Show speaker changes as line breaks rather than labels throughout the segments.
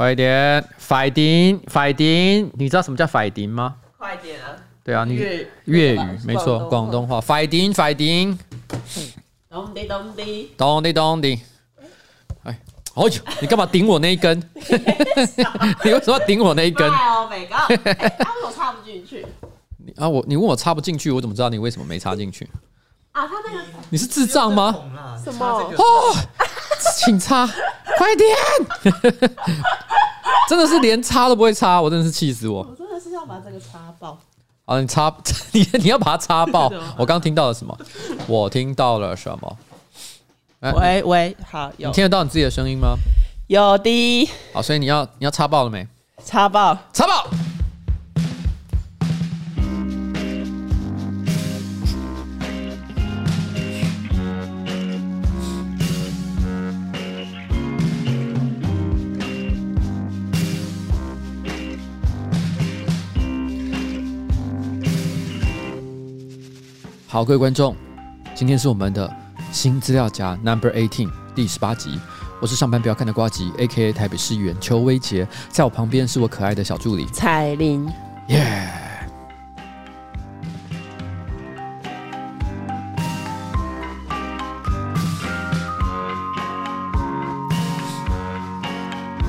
快点，fighting fighting，你知道什么叫 fighting 吗？
快点啊！
对啊，你
粤
粤语没错，广东话 fighting fighting，
咚滴咚滴，
咚滴咚滴。哎，哎呦，你干嘛顶我那一根？你为什么要顶我那一根？
哦，美高，哎，我插不进去。
你啊，我你问我插不进去，我怎么知道你为什么没插进去？
啊，他那个
你是智障吗？
什么？
哦，请擦，快点！真的是连擦都不会擦，我真的是气死我！
我真的是要把这个擦爆。
啊，你擦 你你要把它擦爆！我刚听到了什么？我听到了什么？
喂喂，好，有。
你听得到你自己的声音吗？
有的。
好，所以你要你要擦爆了没？
擦爆，
擦爆。好，各位观众，今天是我们的新资料夹 Number Eighteen 第十八集。我是上班不要看的瓜吉，A.K.A 台北市议员邱威杰，在我旁边是我可爱的小助理
彩玲。
耶！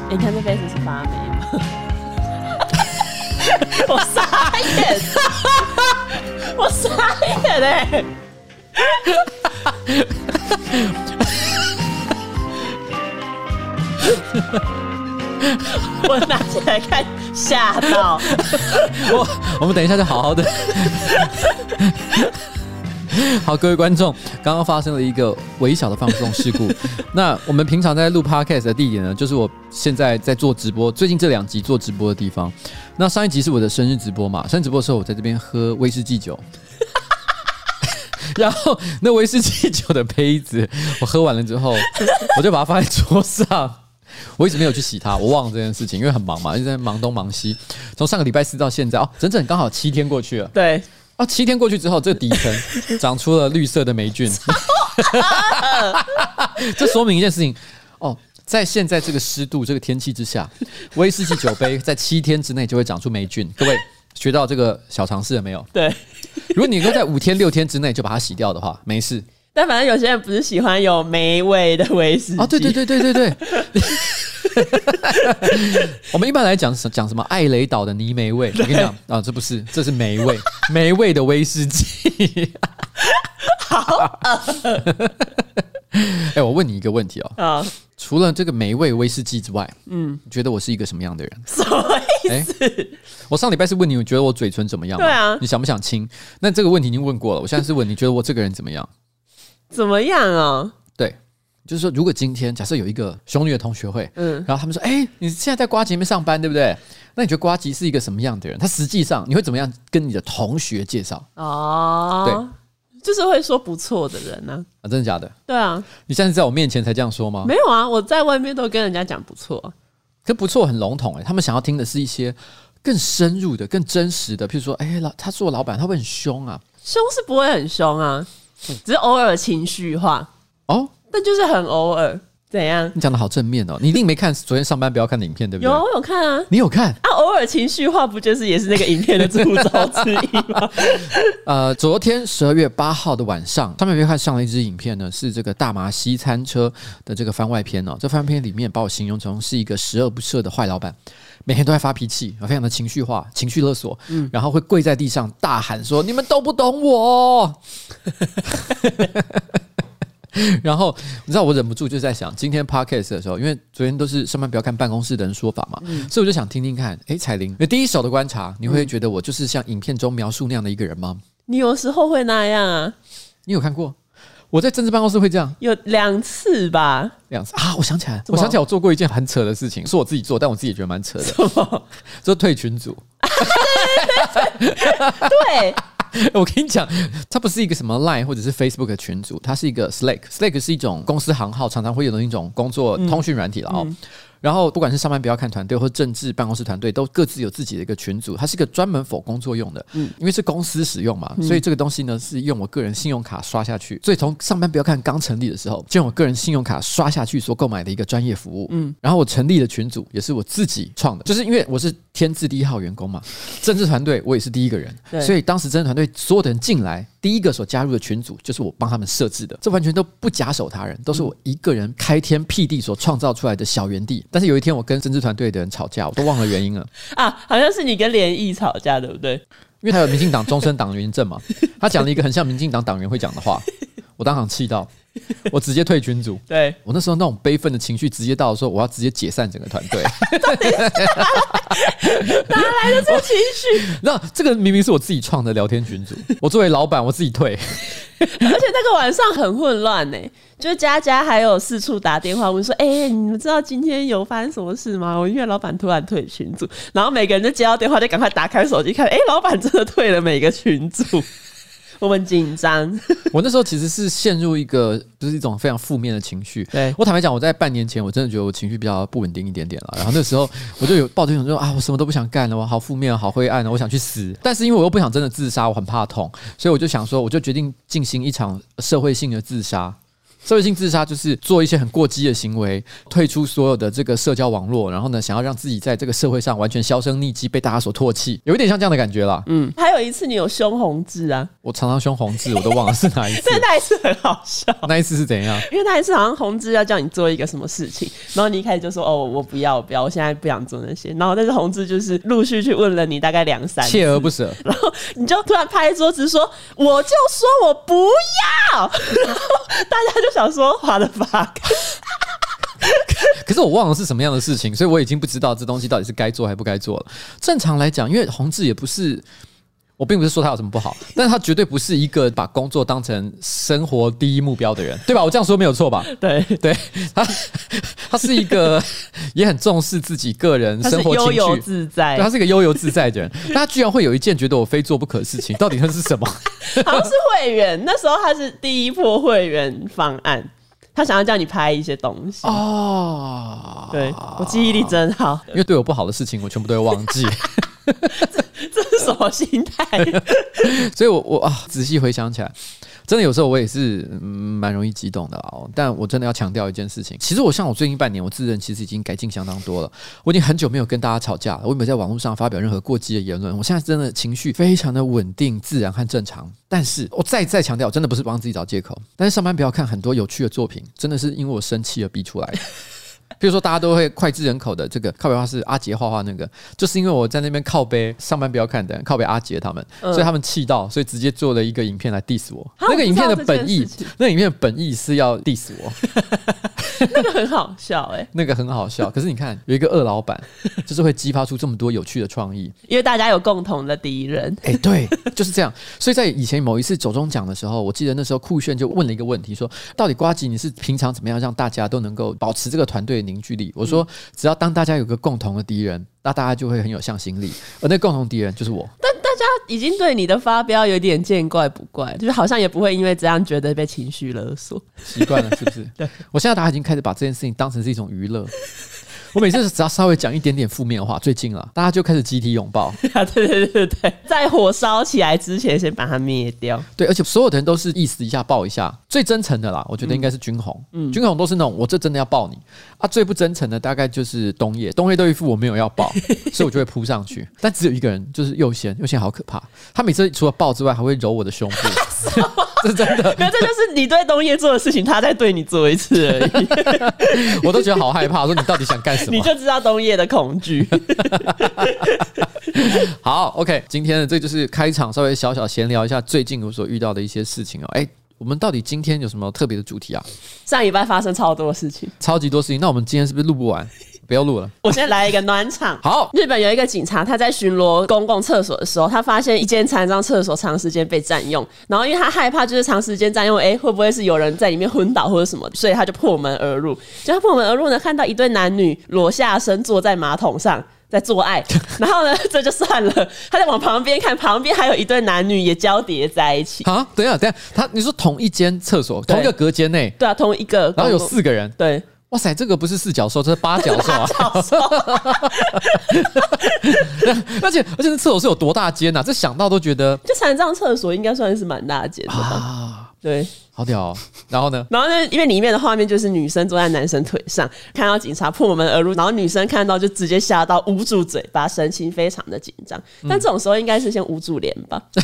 你看这杯子是发霉吗？我傻眼。我傻眼嘞！我拿起来看，吓到
我。我们等一下就好好的。好，各位观众，刚刚发生了一个微小的放纵事故。那我们平常在录 Podcast 的地点呢，就是我现在在做直播，最近这两集做直播的地方。那上一集是我的生日直播嘛？生日直播的时候，我在这边喝威士忌酒，然后那威士忌酒的杯子，我喝完了之后，我就把它放在桌上。我一直没有去洗它，我忘了这件事情，因为很忙嘛，一直在忙东忙西。从上个礼拜四到现在，哦，整整刚好七天过去了。
对。
啊，七天过去之后，这个底层 长出了绿色的霉菌，这说明一件事情哦，在现在这个湿度、这个天气之下，威士忌酒杯在七天之内就会长出霉菌。各位学到这个小常识了没有？
对，
如果你能够在五天六天之内就把它洗掉的话，没事。
但反正有些人不是喜欢有霉味的威士忌？
哦，对对对对对对。我们一般来讲讲什么艾雷岛的泥煤味？我跟你讲啊，这不是，这是霉味，霉味的威士忌。好，哎、欸，我问你一个问题哦。啊，除了这个霉味威士忌之外，嗯，你觉得我是一个什么样的人？
什么意思？欸、
我上礼拜是问你，你觉得我嘴唇怎么样？
对啊，
你想不想亲？那这个问题已经问过了，我现在是问你觉得我这个人怎么样？
怎么样啊？
就是说，如果今天假设有一个兄弟的同学会，嗯，然后他们说，哎，你现在在瓜吉那边上班，对不对？那你觉得瓜吉是一个什么样的人？他实际上你会怎么样跟你的同学介绍？哦，对，
就是会说不错的人呢。
啊，真的假的？
对啊，
你现在在我面前才这样说吗？
没有啊，我在外面都跟人家讲不错，
可不错很笼统哎，他们想要听的是一些更深入的、更真实的，譬如说，哎，老他做老板，他会很凶啊？
凶是不会很凶啊，只是偶尔情绪化
哦。
那就是很偶尔，怎样？
你讲的好正面哦！你一定没看昨天上班不要看的影片，对不对？
有，我有看啊。
你有看
啊？偶尔情绪化不就是也是那个影片的主轴之一吗？
呃，昨天十二月八号的晚上，上面别看上了一支影片呢，是这个大麻西餐车的这个番外篇哦。这番外篇里面把我形容成是一个十恶不赦的坏老板，每天都在发脾气，非常的情绪化、情绪勒索，嗯，然后会跪在地上大喊说：“你们都不懂我。” 然后你知道我忍不住就在想，今天 podcast 的时候，因为昨天都是上班不要看办公室的人说法嘛，嗯、所以我就想听听看，哎，彩玲，你第一手的观察，你会觉得我就是像影片中描述那样的一个人吗？
你有时候会那样啊？
你有看过我在政治办公室会这样？有
两次吧？
两次啊！我想起来，我想起来，我做过一件很扯的事情，是我自己做，但我自己也觉得蛮扯的，什么？就退群组。
对。
我跟你讲，它不是一个什么 Line 或者是 Facebook 的群组，它是一个 Slack。Slack 是一种公司行号常常会有的一种工作通讯软体了哦。然后不管是上班不要看团队或政治办公室团队，都各自有自己的一个群组，它是一个专门 for 工作用的。嗯，因为是公司使用嘛，所以这个东西呢是用我个人信用卡刷下去。所以从上班不要看刚成立的时候，就用我个人信用卡刷下去所购买的一个专业服务。嗯，然后我成立的群组也是我自己创的，就是因为我是天字第一号员工嘛，政治团队我也是第一个人，所以当时政治团队所有的人进来，第一个所加入的群组就是我帮他们设置的，这完全都不假手他人，都是我一个人开天辟地所创造出来的小园地。但是有一天，我跟政治团队的人吵架，我都忘了原因了
啊！好像是你跟联谊吵架，对不对？
因为他有民进党终身党员证嘛，他讲了一个很像民进党党员会讲的话，我当场气到，我直接退群组。
对，
我那时候那种悲愤的情绪，直接到说我要直接解散整个团队。
哪来的这个情绪？
那这个明明是我自己创的聊天群组，我作为老板，我自己退。
而且那个晚上很混乱呢，就是佳佳还有四处打电话问说：“哎、欸，你们知道今天有发生什么事吗？”我因为老板突然退群组，然后每个人就接到电话就赶快打开手机看，哎、欸，老板真的退了每个群组。我们紧张，
我那时候其实是陷入一个就是一种非常负面的情绪。
对，
我坦白讲，我在半年前我真的觉得我情绪比较不稳定一点点了。然后那时候我就有抱着一种说啊，我什么都不想干了，我好负面，好灰暗，我想去死。但是因为我又不想真的自杀，我很怕痛，所以我就想说，我就决定进行一场社会性的自杀。社会性自杀就是做一些很过激的行为，退出所有的这个社交网络，然后呢，想要让自己在这个社会上完全销声匿迹，被大家所唾弃，有一点像这样的感觉啦。
嗯，还有一次你有凶红字啊，
我常常凶红字，我都忘了是哪一次。
但那一次很好笑，
那一次是怎样？
因为那一次好像红字要叫你做一个什么事情，然后你一开始就说哦，我不要，我不要，我现在不想做那些。然后但是红字就是陆续去问了你大概两三次，
锲而不舍，
然后你就突然拍桌子说，我就说我不要，然后大家就想说话的。
可是我忘了是什么样的事情，所以我已经不知道这东西到底是该做还不该做了。正常来讲，因为红字也不是，我并不是说他有什么不好，但是他绝对不是一个把工作当成生活第一目标的人，对吧？我这样说没有错吧？
对
对，他他是一个也很重视自己个人生活
悠游自在，
对，他是一个悠游自在的人。但他居然会有一件觉得我非做不可的事情，到底那是什么？
好像是会员，那时候他是第一波会员方案。他想要叫你拍一些东西哦，对，我记忆力真好，
因为对我不好的事情我全部都会忘
记，什么心态？
所以我我啊仔细回想起来。真的有时候我也是蛮容易激动的哦，但我真的要强调一件事情，其实我像我最近半年，我自认其实已经改进相当多了。我已经很久没有跟大家吵架了，我也没有在网络上发表任何过激的言论。我现在真的情绪非常的稳定、自然和正常。但是我再再强调，真的不是帮自己找借口。但是上班不要看很多有趣的作品，真的是因为我生气而逼出来的。比如说，大家都会脍炙人口的这个靠北画是阿杰画画那个，就是因为我在那边靠背上班不要看的靠北阿杰他们，所以他们气到，所以直接做了一个影片来 diss 我。那个影片的本意，那个影片的本意是要 diss 我。
那个很好笑哎、欸，
那个很好笑。可是你看，有一个恶老板，就是会激发出这么多有趣的创意，
因为大家有共同的敌人。
哎，对，就是这样。所以在以前某一次走中奖的时候，我记得那时候酷炫就问了一个问题，说：到底瓜吉你是平常怎么样让大家都能够保持这个团队凝聚力？我说，只要当大家有个共同的敌人，那大家就会很有向心力。而那共同敌人就是我。
但大家已经对你的发飙有点见怪不怪，就是好像也不会因为这样觉得被情绪勒索，
习惯了是不是？对，我现在大家已经开始把这件事情当成是一种娱乐。我每次只要稍微讲一点点负面的话，最近啊，大家就开始集体拥抱。
对对对对对，在火烧起来之前，先把它灭掉。
对，而且所有的人都是意思一下抱一下，最真诚的啦，我觉得应该是军红。嗯，军红都是那种我这真的要抱你啊。最不真诚的大概就是冬叶，冬叶都一副我没有要抱，所以我就会扑上去。但只有一个人，就是右贤，右贤好可怕。他每次除了抱之外，还会揉我的胸部。这是真的，
没有，这就是你对冬叶做的事情，他在对你做一次而已。
我都觉得好害怕，我说你到底想干什么？
你就知道冬叶的恐惧。
好，OK，今天的这就是开场，稍微小小闲聊一下最近我所遇到的一些事情哦。哎，我们到底今天有什么特别的主题啊？
上礼拜发生超多事情，
超级多事情。那我们今天是不是录不完？不要录了，
我先来一个暖场。
好，
日本有一个警察，他在巡逻公共厕所的时候，他发现一间残障厕所长时间被占用，然后因为他害怕就是长时间占用，哎，会不会是有人在里面昏倒或者什么，所以他就破门而入。就他破门而入呢，看到一对男女裸下身坐在马桶上在做爱，然后呢，这就算了，他在往旁边看，旁边还有一对男女也交叠在一起。
啊，等一下，等一下，他你说同一间厕所，同一个隔间内，
对啊，同一个，
然后有四个人，
对。
哇塞，这个不是四脚兽，这是八脚兽啊！而且 而且，那厕所是有多大间呐？这想到都觉得，
就残障厕所应该算是蛮大间的吧？啊，
对，好屌哦。然后呢？
然后呢？因为里面的画面就是女生坐在男生腿上，看到警察破门而入，然后女生看到就直接吓到捂住嘴巴，神情非常的紧张。但这种时候应该是先捂住脸吧？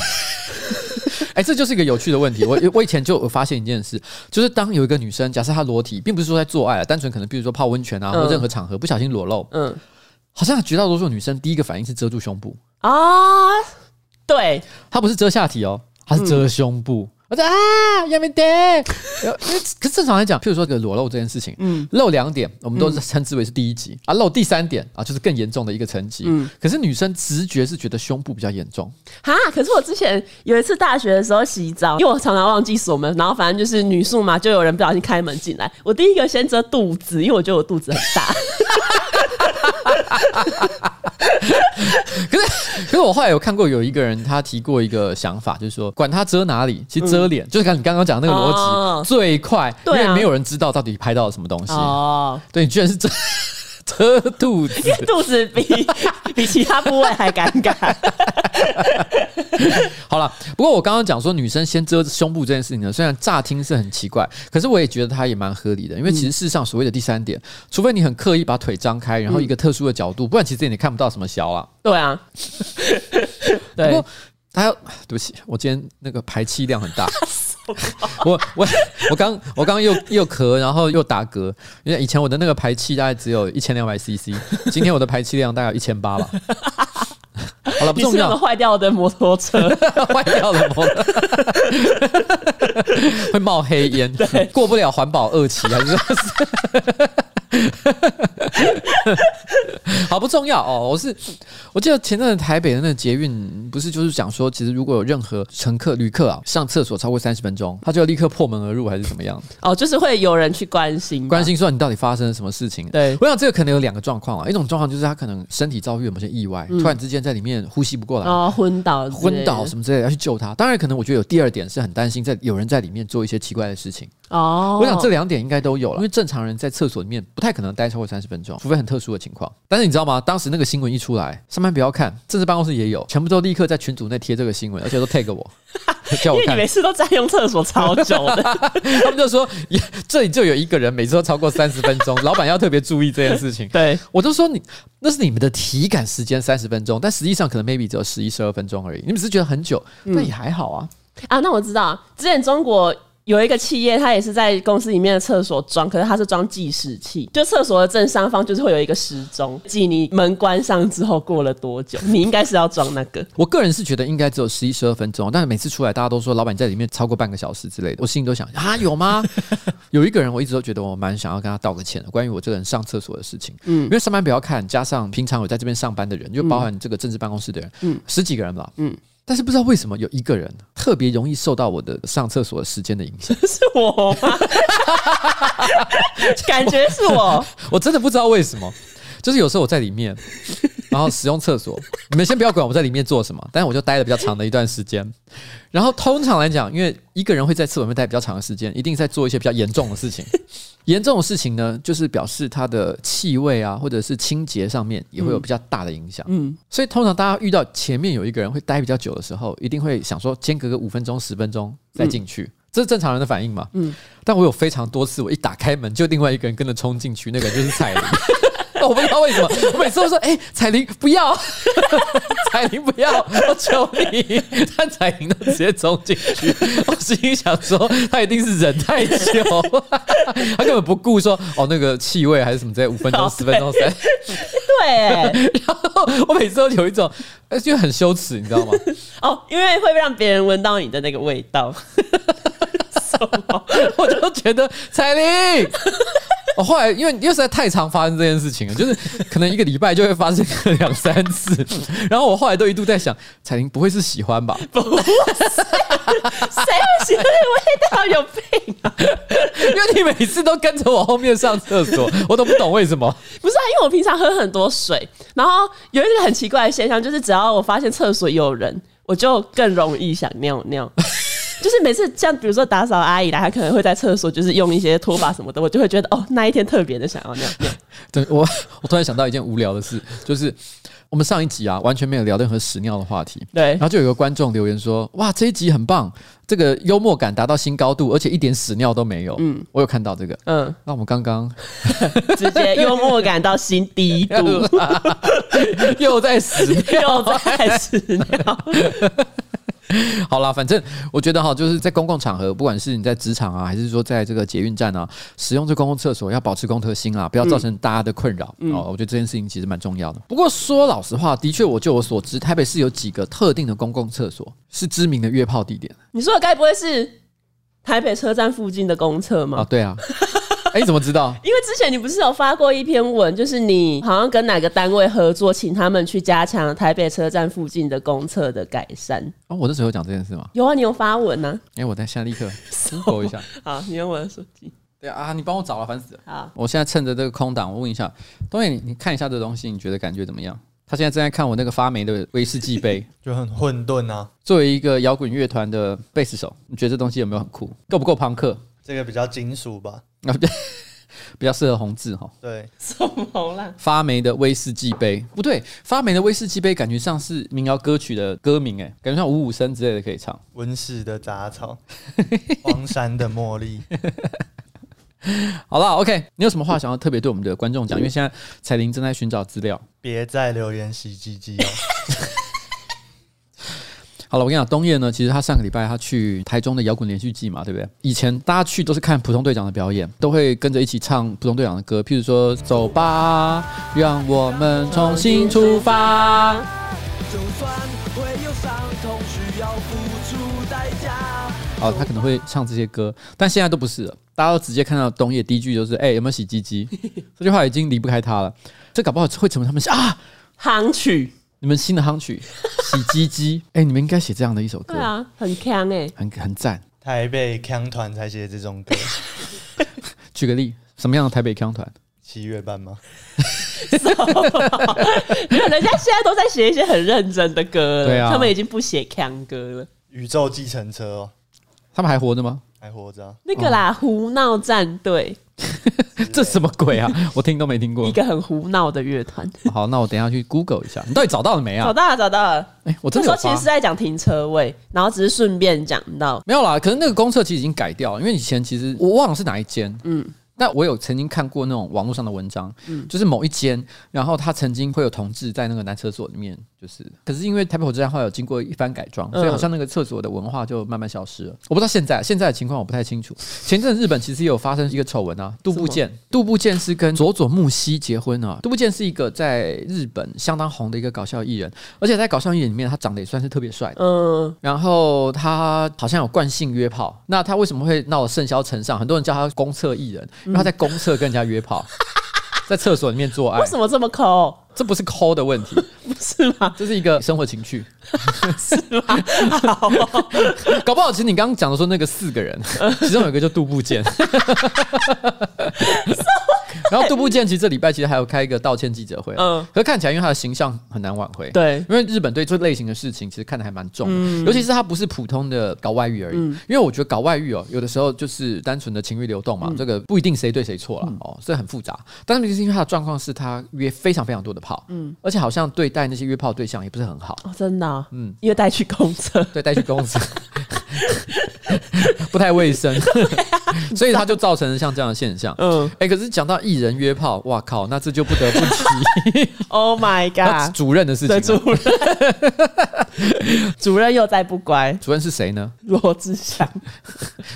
哎、欸，这就是一个有趣的问题。我我以前就有发现一件事，就是当有一个女生，假设她裸体，并不是说在做爱，单纯可能比如说泡温泉啊，或任何场合不小心裸露，嗯，好像绝大多数女生第一个反应是遮住胸部
啊，对，
她不是遮下体哦，她是遮胸部。嗯我说啊，要没得，可是正常来讲，譬如说这个裸露这件事情，嗯，露两点，我们都是称之为是第一级、嗯、啊，露第三点啊，就是更严重的一个层级。嗯，可是女生直觉是觉得胸部比较严重。
哈，可是我之前有一次大学的时候洗澡，因为我常常忘记锁门，然后反正就是女宿嘛，就有人不小心开门进来，我第一个先遮肚子，因为我觉得我肚子很大。
可是，可是我后来有看过有一个人，他提过一个想法，就是说，管他遮哪里，其实遮脸、嗯、就是看你刚刚讲的那个逻辑、哦、最快，因为没有人知道到底拍到了什么东西。哦，对，你居然是遮遮肚子，
肚子比 比其他部位还尴尬。
好了，不过我刚刚讲说女生先遮胸部这件事情呢，虽然乍听是很奇怪，可是我也觉得它也蛮合理的。因为其实事实上所谓的第三点，除非你很刻意把腿张开，然后一个特殊的角度，不然其实你看不到什么小啊。
对啊，
对。不过还有，对不起，我今天那个排气量很大。我我我刚我刚又又咳，然后又打嗝，因为以前我的那个排气大概只有一千两百 CC，今天我的排气量大概有一千八吧。好了，不重要。
坏掉的摩托车，
坏掉的摩托车 会冒黑烟，过不了环保二期还是？好不重要哦，我是我记得前阵子台北的那个捷运，不是就是讲说，其实如果有任何乘客旅客啊上厕所超过三十分钟，他就要立刻破门而入，还是怎么样？
哦，就是会有人去关心，
关心说你到底发生了什么事情？
对，
我想这个可能有两个状况啊，一种状况就是他可能身体遭遇某些意外，嗯、突然之间在里面呼吸不过来，
哦，昏倒，
昏倒什么之类的要去救他。当然，可能我觉得有第二点是很担心，在有人在里面做一些奇怪的事情。哦，我想这两点应该都有了，因为正常人在厕所里面不太可能待超过三十分钟，除非很特殊的情况。但是你知道吗？当时那个新闻一出来，上班不要看，政治办公室也有，全部都立刻在群组内贴这个新闻，而且都 tag 我，叫我看。
因为你每次都占用厕所超久的，
他们就说这里就有一个人每次都超过三十分钟，老板要特别注意这件事情。
对，
我就说你那是你们的体感时间三十分钟，但实际上可能 maybe 只有十一、十二分钟而已。你们只是觉得很久，那也还好啊。
啊，那我知道，之前中国。有一个企业，它也是在公司里面的厕所装，可是它是装计时器，就厕所的正上方就是会有一个时钟，记你门关上之后过了多久。你应该是要装那个。
我个人是觉得应该只有十一、十二分钟，但是每次出来大家都说老板在里面超过半个小时之类的，我心里都想啊，有吗？有一个人我一直都觉得我蛮想要跟他道个歉的，关于我这个人上厕所的事情。嗯，因为上班不要看，加上平常有在这边上班的人，就包含这个政治办公室的人，嗯，十几个人吧，嗯。但是不知道为什么有一个人特别容易受到我的上厕所的时间的影响，
是我吗？感觉是我，
我，我真的不知道为什么。就是有时候我在里面，然后使用厕所，你们先不要管我在里面做什么，但是我就待了比较长的一段时间。然后通常来讲，因为一个人会在厕所里面待比较长的时间，一定在做一些比较严重的事情。严重的事情呢，就是表示它的气味啊，或者是清洁上面也会有比较大的影响。嗯，所以通常大家遇到前面有一个人会待比较久的时候，一定会想说，间隔个五分钟、十分钟再进去，这是正常人的反应嘛。嗯，但我有非常多次，我一打开门，就另外一个人跟着冲进去，那个人就是彩玲。我不知道为什么，我每次都说：“哎、欸，彩玲不要，彩玲不要，我求你。”但彩玲都直接冲进去，我心里想说，他一定是忍太久，他根本不顾说哦那个气味还是什么之类，五分钟、十分钟、三，
对。
然后我每次都有一种，就很羞耻，你知道吗？
哦，因为会让别人闻到你的那个味道，
我就觉得彩玲。我、哦、后来因为又实在太常发生这件事情了，就是可能一个礼拜就会发生个两三次，然后我后来都一度在想，彩玲不会是喜欢吧？
不是，谁会喜欢那个味道？有病啊！
因为你每次都跟着我后面上厕所，我都不懂为什么。
不是啊，因为我平常喝很多水，然后有一个很奇怪的现象，就是只要我发现厕所有人，我就更容易想尿尿。就是每次像比如说打扫阿姨来，她可能会在厕所就是用一些拖把什么的，我就会觉得哦，那一天特别的想要尿尿。
对，我 我突然想到一件无聊的事，就是。我们上一集啊，完全没有聊任何屎尿的话题。
对，
然后就有个观众留言说：“哇，这一集很棒，这个幽默感达到新高度，而且一点屎尿都没有。”嗯，我有看到这个。嗯，那我们刚刚
直接幽默感到新低度，
又在屎尿，
又在屎尿。
好啦，反正我觉得哈，就是在公共场合，不管是你在职场啊，还是说在这个捷运站啊，使用这公共厕所要保持公德心啊，不要造成大家的困扰哦。嗯、我觉得这件事情其实蛮重要的。不过说老实话，的确，我就我所知，台北市有几个特定的公共厕所是知名的约炮地点。
你说的该不会是台北车站附近的公厕吗？
啊，对啊。哎，你怎么知道？
因为之前你不是有发过一篇文，就是你好像跟哪个单位合作，请他们去加强台北车站附近的公厕的改善。
哦，我那时候有讲这件事吗？
有啊，你有发文呢、啊。
哎，我在现在立刻 搜一下。
好，你用我的手机。
对啊，你帮我找了，烦死了。
好，
我现在趁着这个空档，我问一下东野，你你看一下这东西，你觉得感觉怎么样？他现在正在看我那个发霉的威士忌杯，
就很混沌啊。
作为一个摇滚乐团的贝斯手，你觉得这东西有没有很酷？够不够朋克？
这个比较金属吧。
啊，对。比较适合红字哈，
对，
什么啦？
发霉的威士忌杯不对，发霉的威士忌杯感觉像是民谣歌曲的歌名哎，感觉像五五声之类的可以唱。
温室的杂草，荒山的茉莉。
好了，OK，你有什么话想要特别对我们的观众讲？因为现在彩铃正在寻找资料，
别再留言洗鸡鸡哦。
好了，我跟你讲，东叶呢，其实他上个礼拜他去台中的摇滚连续剧嘛，对不对？以前大家去都是看普通队长的表演，都会跟着一起唱普通队长的歌，譬如说“走吧，让我们重新出发”。就算会有伤痛，需要付出代价。哦，他可能会唱这些歌，但现在都不是了，大家都直接看到东野第一句就是“哎、欸，有没有洗鸡鸡”，这句话已经离不开他了。这搞不好会成为他们啊
行曲。
你们新的夯曲《洗鸡鸡》哎，你们应该写这样的一首歌，
对啊，很强哎，
很很赞。
台北腔团才写这种歌。
举个例，什么样的台北腔团？
七月半吗？
没有，人家现在都在写一些很认真的歌了。
对啊，
他们已经不写腔歌了。
宇宙计程车哦，
他们还活着吗？
还活着。
那个啦，胡闹战队。
这什么鬼啊！我听都没听过。
一个很胡闹的乐团。
好，那我等一下去 Google 一下。你到底找到了没啊？
找到了，找到了。
哎、欸，我这时候
其实是在讲停车位，然后只是顺便讲到。
没有啦，可是那个公厕其实已经改掉了，因为以前其实我忘了是哪一间。嗯。那我有曾经看过那种网络上的文章，嗯，就是某一间，然后他曾经会有同志在那个男厕所里面，就是，可是因为台北火车站后来有经过一番改装，所以好像那个厕所的文化就慢慢消失了。我不知道现在现在的情况我不太清楚。前阵日本其实也有发生一个丑闻啊，杜部健，杜部健是跟佐佐木希结婚啊。杜部健是一个在日本相当红的一个搞笑艺人，而且在搞笑艺人里面他长得也算是特别帅，嗯，然后他好像有惯性约炮，那他为什么会闹得甚嚣尘上？很多人叫他公厕艺人。他在公厕跟人家约炮，在厕所里面做爱，
为什么这么抠？
这不是抠的问题，
不是吗？
这是一个生活情趣，
是吗？好，
搞不好其实你刚刚讲的说那个四个人，其中有一个叫杜部健。然后杜部建其实这礼拜其实还有开一个道歉记者会，嗯，可是看起来因为他的形象很难挽回，
对，
因为日本对这类型的事情其实看得还蛮重的，尤其是他不是普通的搞外遇而已，因为我觉得搞外遇哦，有的时候就是单纯的情欲流动嘛，这个不一定谁对谁错了哦，所以很复杂。但是就是因为他的状况是他约非常非常多的炮，嗯，而且好像对待那些约炮对象也不是很好，
哦，真的，嗯，因为带去公厕，
对，带去公厕。不太卫生，所以他就造成了像这样的现象。嗯，哎、欸，可是讲到艺人约炮，哇靠，那这就不得不提。
Oh my god，
主任的事情、啊。
主任，主任又在不乖。
主任是谁呢？
罗志祥。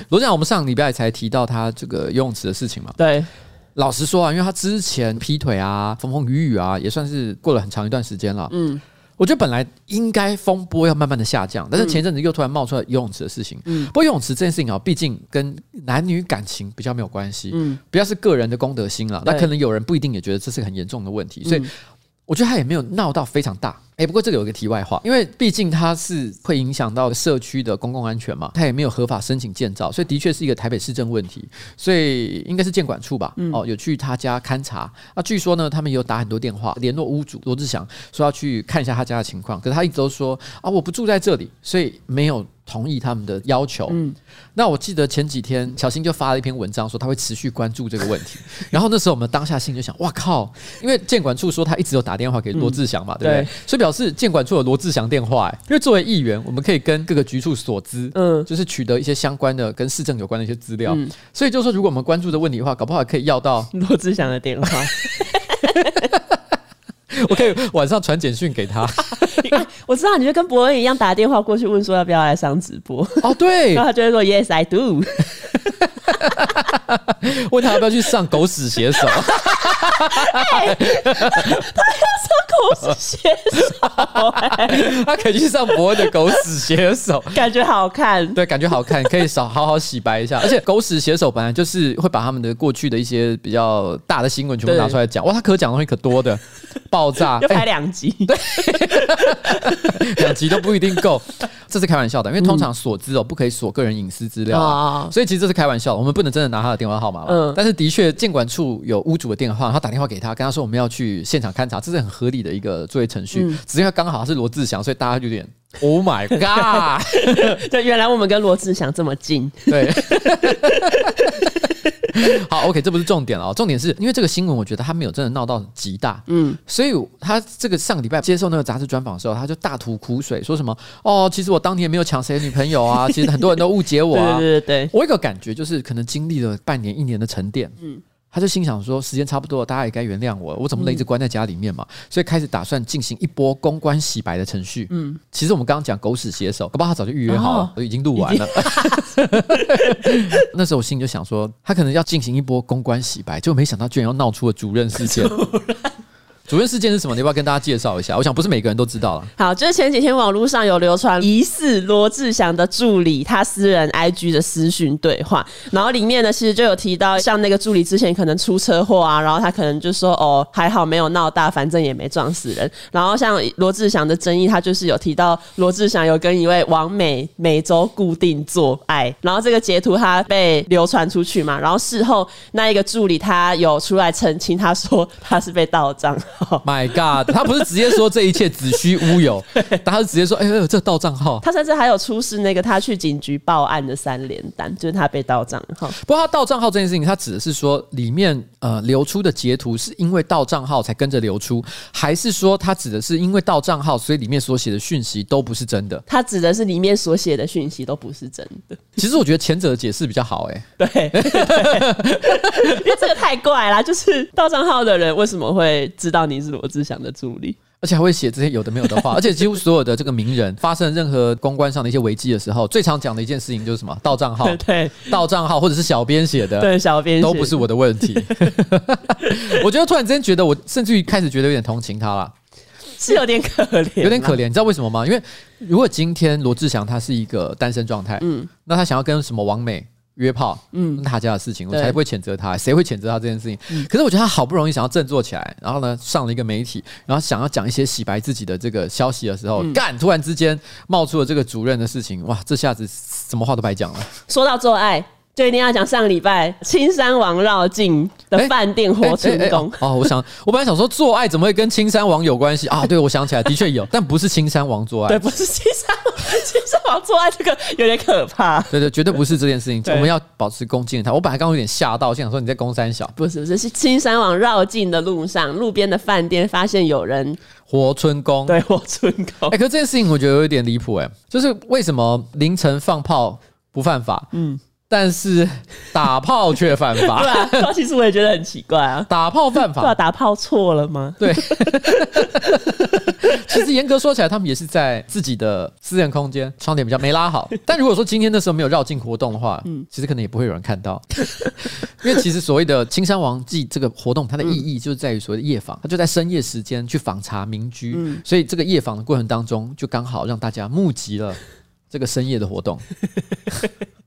罗志祥，我们上礼拜才提到他这个游泳池的事情嘛。
对，
老实说啊，因为他之前劈腿啊，风风雨雨啊，也算是过了很长一段时间了。嗯。我觉得本来应该风波要慢慢的下降，但是前阵子又突然冒出来游泳池的事情。嗯，不过游泳池这件事情啊，毕竟跟男女感情比较没有关系，嗯，比较是个人的公德心了。那可能有人不一定也觉得这是很严重的问题，所以我觉得他也没有闹到非常大。哎，不过这个有一个题外话，因为毕竟它是会影响到社区的公共安全嘛，它也没有合法申请建造，所以的确是一个台北市政问题，所以应该是建管处吧？嗯、哦，有去他家勘察。那据说呢，他们有打很多电话联络屋主罗志祥，说要去看一下他家的情况，可是他一直都说啊，我不住在这里，所以没有。同意他们的要求。嗯，那我记得前几天小新就发了一篇文章，说他会持续关注这个问题。然后那时候我们当下心就想：哇靠！因为建管处说他一直有打电话给罗志祥嘛，嗯、对不对？对，所以表示监管处有罗志祥电话。哎，因为作为议员，我们可以跟各个局处所知，嗯，就是取得一些相关的跟市政有关的一些资料。嗯、所以就是说，如果我们关注的问题的话，搞不好可以要到
罗志祥的电话。
我可以晚上传简讯给他。
我知道，你就跟博恩一样打电话过去问说要不要来上直播。
哦，对，
然后他就会说 Yes, I do。
问他要不要去上狗屎写手？
欸、他要上狗屎写手、欸，
他可以去上博恩的狗屎写手，
感觉好看。
对，感觉好看，可以少好好洗白一下。而且狗屎写手本来就是会把他们的过去的一些比较大的新闻全部拿出来讲。哇，他可讲的东西可多的，爆炸
要拍两集，
欸、对，两集都不一定够。这是开玩笑的，因为通常锁资哦，不可以锁个人隐私资料、啊，嗯、所以其实这是开玩笑的。我们不能真的拿他的电话号码嘛。嗯。但是的确，建管处有屋主的电话，他打电话给他，跟他说我们要去现场勘查，这是很合理的一个作业程序。嗯、只是因为刚好是罗志祥，所以大家就有点 Oh my God！
对，原来我们跟罗志祥这么近。
对。好，OK，这不是重点哦。重点是因为这个新闻，我觉得他没有真的闹到极大，嗯，所以他这个上个礼拜接受那个杂志专访的时候，他就大吐苦水，说什么哦，其实我当年没有抢谁女朋友啊，其实很多人都误解我啊，
对对对，
我有一个感觉就是可能经历了半年、一年的沉淀，嗯。他就心想说：“时间差不多了，大家也该原谅我。我怎么能一直关在家里面嘛？嗯、所以开始打算进行一波公关洗白的程序。嗯，其实我们刚刚讲狗屎写手，搞不好他早就预约好了，都、哦、已经录完了。那时候我心里就想说，他可能要进行一波公关洗白，就没想到居然要闹出了主任事件。”主任事件是什么？你要不要跟大家介绍一下？我想不是每个人都知道了。
好，就是前几天网络上有流传疑似罗志祥的助理他私人 IG 的私讯对话，然后里面呢，其实就有提到，像那个助理之前可能出车祸啊，然后他可能就说哦，还好没有闹大，反正也没撞死人。然后像罗志祥的争议，他就是有提到罗志祥有跟一位王美每周固定做爱，然后这个截图他被流传出去嘛，然后事后那一个助理他有出来澄清，他说他是被盗账。
My God，他不是直接说这一切子虚乌有，他是直接说：“哎呦，这盗账号。”
他甚至还有出示那个他去警局报案的三联单，就是他被盗账号。
不过他盗账号这件事情，他指的是说里面呃流出的截图是因为盗账号才跟着流出，还是说他指的是因为盗账号，所以里面所写的讯息都不是真的？
他指的是里面所写的讯息都不是真的。
其实我觉得前者的解释比较好，欸，哎，
对，因为这个太怪了，就是盗账号的人为什么会知道？你是罗志祥的助理，
而且还会写这些有的没有的话，而且几乎所有的这个名人发生任何公关上的一些危机的时候，最常讲的一件事情就是什么 盗账号，
对，
盗账号或者是小编写的，
对，小编
都不是我的问题。我觉得突然之间觉得，我甚至于开始觉得有点同情他了，
是有点可怜，
有点可怜。你知道为什么吗？因为如果今天罗志祥他是一个单身状态，嗯，那他想要跟什么王美？约炮，嗯，他家的事情，我才不会谴责他。谁会谴责他这件事情？嗯、可是我觉得他好不容易想要振作起来，然后呢，上了一个媒体，然后想要讲一些洗白自己的这个消息的时候，干、嗯，突然之间冒出了这个主任的事情，哇，这下子什么话都白讲了。说
到做爱。就一定要讲上个礼拜青山王绕境的饭店活春宫、欸欸欸欸、
哦！我想，我本来想说做爱怎么会跟青山王有关系啊？对，我想起来，的确有，但不是青山王做爱，
对，不是青山王，青山王做爱这个有点可怕。
对对，绝对不是这件事情，我们要保持恭敬的态。我本来刚刚有点吓到，想说你在公山小，
不是不是，是青山王绕境的路上，路边的饭店发现有人
活春宫，
对，活春宫。哎、
欸，可是这件事情我觉得有一点离谱，哎，就是为什么凌晨放炮不犯法？嗯。但是 打炮却犯法，
对啊，其实我也觉得很奇怪啊。
打炮犯法，
对啊，打炮错了吗？
对，其实严格说起来，他们也是在自己的私人空间，窗帘比较没拉好。但如果说今天那时候没有绕境活动的话，嗯，其实可能也不会有人看到，因为其实所谓的青山王祭这个活动，它的意义就是在于所谓的夜访，它就在深夜时间去访查民居，所以这个夜访的过程当中，就刚好让大家目击了这个深夜的活动。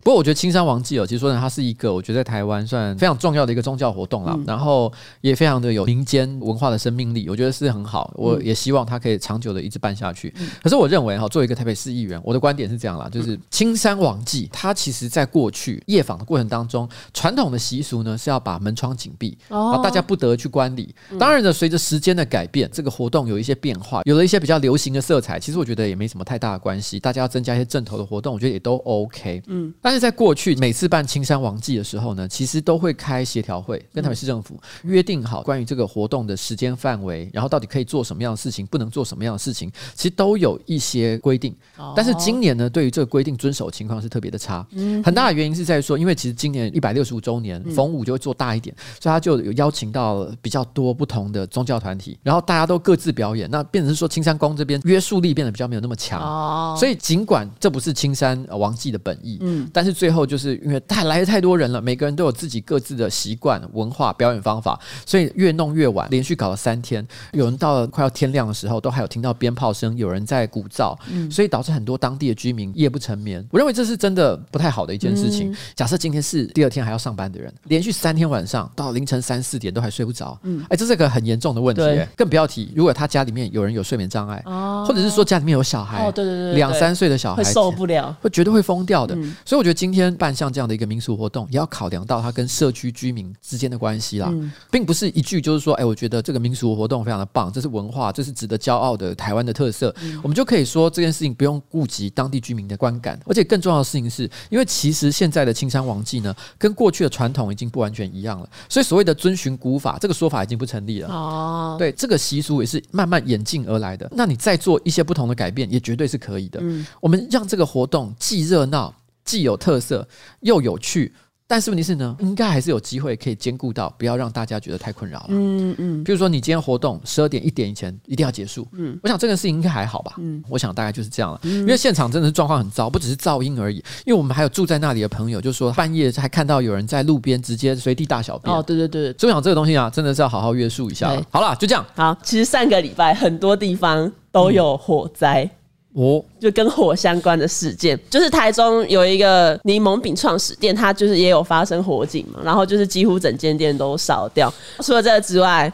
不过我觉得青山王祭哦，其实说呢，它是一个我觉得在台湾算非常重要的一个宗教活动啦，嗯、然后也非常的有民间文化的生命力，我觉得是很好。我也希望它可以长久的一直办下去。嗯、可是我认为哈，作为一个台北市议员，我的观点是这样啦，就是青山王祭，它其实在过去夜访的过程当中，传统的习俗呢是要把门窗紧闭，哦，大家不得去观礼。当然呢，随着时间的改变，这个活动有一些变化，有了一些比较流行的色彩。其实我觉得也没什么太大的关系，大家要增加一些阵头的活动，我觉得也都 OK。嗯，但是在过去每次办青山王祭的时候呢，其实都会开协调会，跟台北市政府约定好关于这个活动的时间范围，然后到底可以做什么样的事情，不能做什么样的事情，其实都有一些规定。但是今年呢，对于这个规定遵守情况是特别的差。嗯，很大的原因是在于说，因为其实今年一百六十五周年，逢五就会做大一点，所以他就有邀请到比较多不同的宗教团体，然后大家都各自表演，那变成是说青山宫这边约束力变得比较没有那么强。哦，所以尽管这不是青山王记的本意，嗯，但是最后就是因为太来了太多人了，每个人都有自己各自的习惯、文化、表演方法，所以越弄越晚，连续搞了三天，有人到了快要天亮的时候，都还有听到鞭炮声，有人在鼓噪，嗯，所以导致很多当地的居民夜不成眠。我认为这是真的不太好的一件事情。假设今天是第二天还要上班的人，连续三天晚上到凌晨三四点都还睡不着，嗯，哎，这是个很严重的问题，更不要提如果他家里面有人有睡眠障碍，哦，或者是说家里面有小孩，哦，对对对，两三岁的小孩会受不了，会绝对会疯掉的。所以我觉得今天办像这样的一个民俗活动，也要考量到它跟社区居民之间的关系啦，并不是一句就是说，哎，我觉得这个民俗活动非常的棒，这是文化，这是值得骄傲的台湾的特色，我们就可以说这件事情不用顾及当地居民的观感，而且更重要的事情是，因为其实现在的青山王祭呢，跟过去的传统已经不完全一样了，所以所谓的遵循古法这个说法已经不成立了。哦，对，这个习俗也是慢慢演进而来的。那你再做一些不同的改变，也绝对是可以的。嗯，我们让这个活动既热闹，既有特色，又有趣。但是问题是呢，应该还是有机会可以兼顾到，不要让大家觉得太困扰了。嗯嗯。比如说，你今天活动十二点一点以前一定要结束。嗯。我想这个事情应该还好吧。嗯。我想大概就是这样了。嗯。因为现场真的是状况很糟，不只是噪音而已。因为我们还有住在那里的朋友，就说半夜还看到有人在路边直接随地大小便。哦，对对对。所以我想这个东西啊，真的是要好好约束一下了。好了，就这样。好，其实上个礼拜很多地方都有火灾。哦，就跟火相关的事件，就是台中有一个柠檬饼创始店，它就是也有发生火警嘛，然后就是几乎整间店都烧掉。除了这个之外，